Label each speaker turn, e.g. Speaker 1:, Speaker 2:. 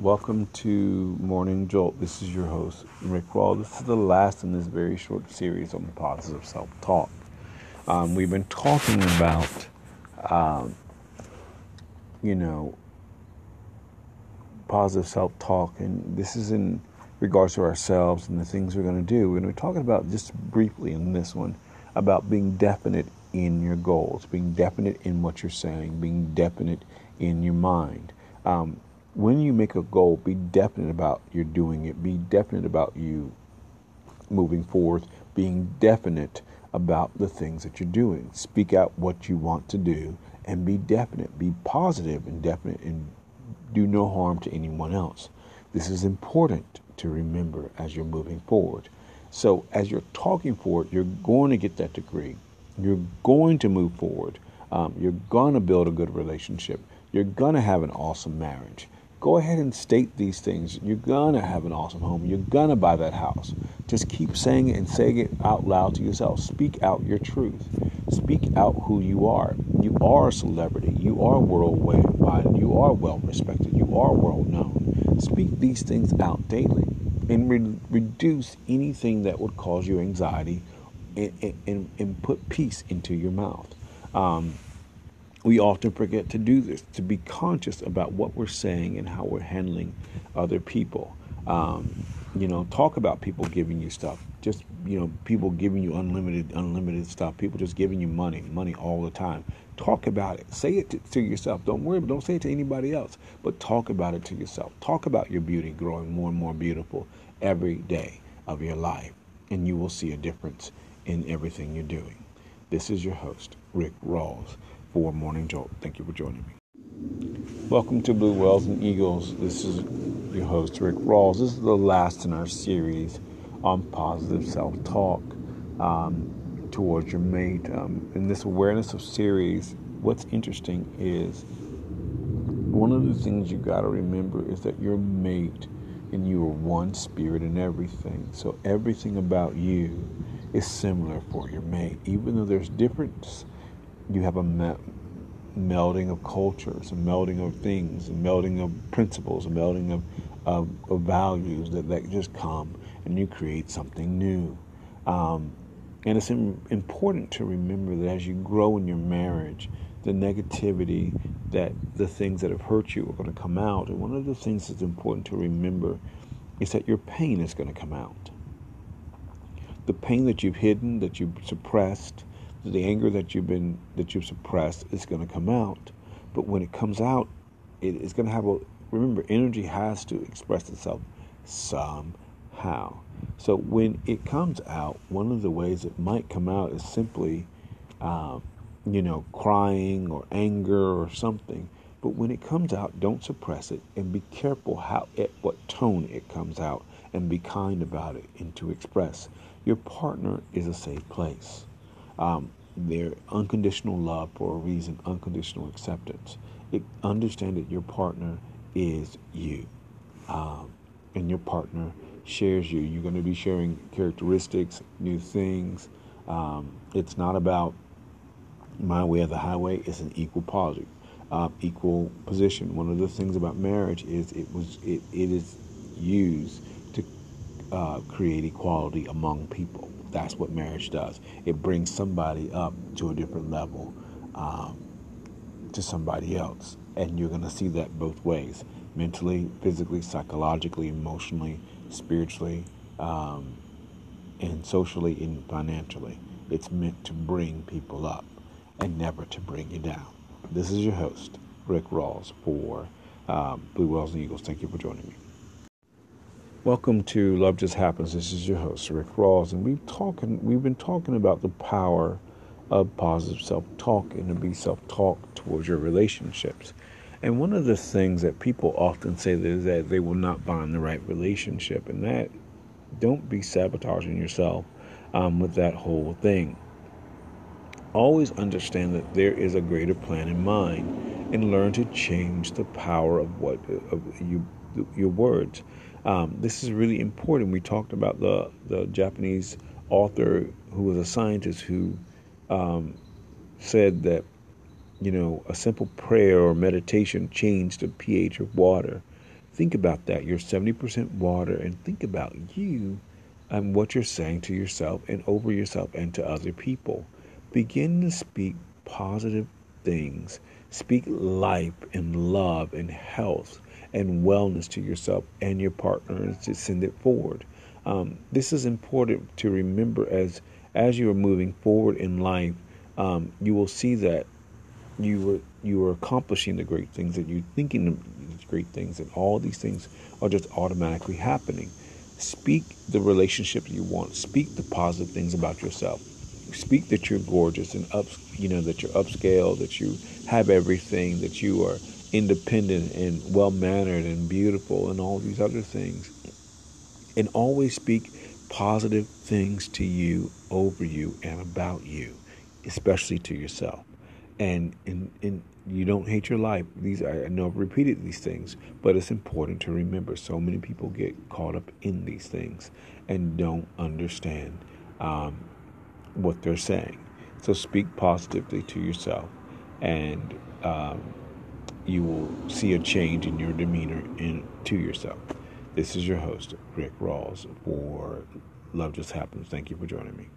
Speaker 1: Welcome to Morning Jolt. This is your host, Rick Rawls. This is the last in this very short series on positive self talk. Um, we've been talking about, um, you know, positive self talk, and this is in regards to ourselves and the things we're going to do. And we're talking about just briefly in this one about being definite in your goals, being definite in what you're saying, being definite in your mind. Um, when you make a goal, be definite about you're doing it. Be definite about you moving forward. Being definite about the things that you're doing. Speak out what you want to do and be definite. Be positive and definite and do no harm to anyone else. This is important to remember as you're moving forward. So, as you're talking forward, you're going to get that degree. You're going to move forward. Um, you're going to build a good relationship. You're going to have an awesome marriage. Go ahead and state these things. You're to have an awesome home. You're to buy that house. Just keep saying it and saying it out loud to yourself. Speak out your truth. Speak out who you are. You are a celebrity. You are worldwide. You are well respected. You are world known. Speak these things out daily and re- reduce anything that would cause you anxiety and, and, and put peace into your mouth. Um, we often forget to do this, to be conscious about what we're saying and how we're handling other people. Um, you know, talk about people giving you stuff. Just you know, people giving you unlimited, unlimited stuff. People just giving you money, money all the time. Talk about it. Say it to, to yourself. Don't worry, don't say it to anybody else. But talk about it to yourself. Talk about your beauty growing more and more beautiful every day of your life, and you will see a difference in everything you're doing. This is your host, Rick Rawls for Morning Jolt. Thank you for joining me. Welcome to Blue Wells and Eagles. This is your host, Rick Rawls. This is the last in our series on positive self talk um, towards your mate. Um, in this awareness of series, what's interesting is one of the things you got to remember is that your mate and you are one spirit in everything. So everything about you is similar for your mate, even though there's difference you have a me- melding of cultures, a melding of things, a melding of principles, a melding of, of, of values that, that just come and you create something new. Um, and it's important to remember that as you grow in your marriage, the negativity, that the things that have hurt you are going to come out. And one of the things that's important to remember is that your pain is going to come out. The pain that you've hidden, that you've suppressed, the anger that you've been that you've suppressed is going to come out. But when it comes out, it is going to have a remember energy has to express itself somehow. So when it comes out, one of the ways it might come out is simply, um, you know, crying or anger or something. But when it comes out, don't suppress it and be careful how at what tone it comes out and be kind about it and to express. Your partner is a safe place um, their unconditional love for a reason, unconditional acceptance. It, understand that your partner is you, um, and your partner shares you. You're going to be sharing characteristics, new things. Um, it's not about my way or the highway. It's an equal positive, uh, equal position. One of the things about marriage is it was it, it is used to uh, create equality among people. That's what marriage does. It brings somebody up to a different level um, to somebody else. And you're going to see that both ways mentally, physically, psychologically, emotionally, spiritually, um, and socially and financially. It's meant to bring people up and never to bring you down. This is your host, Rick Rawls, for um, Blue Wells and Eagles. Thank you for joining me. Welcome to Love Just Happens. This is your host, Rick Rawls, and we've talking we've been talking about the power of positive self-talk and to be self-talk towards your relationships. And one of the things that people often say is that they will not find the right relationship, and that don't be sabotaging yourself um, with that whole thing. Always understand that there is a greater plan in mind, and learn to change the power of what of you your words. Um, this is really important. We talked about the, the Japanese author who was a scientist who um, said that, you know, a simple prayer or meditation changed the pH of water think about that. You're 70% water, and think about you and what you're saying to yourself and over yourself and to other people. Begin to speak positive things. Speak life and love and health and wellness to yourself and your partner and to send it forward. Um, this is important to remember as as you are moving forward in life. Um, you will see that you were you are accomplishing the great things that you're thinking the great things, and all these things are just automatically happening. Speak the relationship you want. Speak the positive things about yourself. Speak that you're gorgeous and up, you know, that you're upscale, that you have everything, that you are independent and well mannered and beautiful, and all these other things. And always speak positive things to you, over you, and about you, especially to yourself. And in, in you don't hate your life. These I know I've repeated these things, but it's important to remember. So many people get caught up in these things and don't understand um, what they're saying. So speak positively to yourself, and um, you will see a change in your demeanor in to yourself. This is your host, Rick Rawls, for Love Just Happens. Thank you for joining me.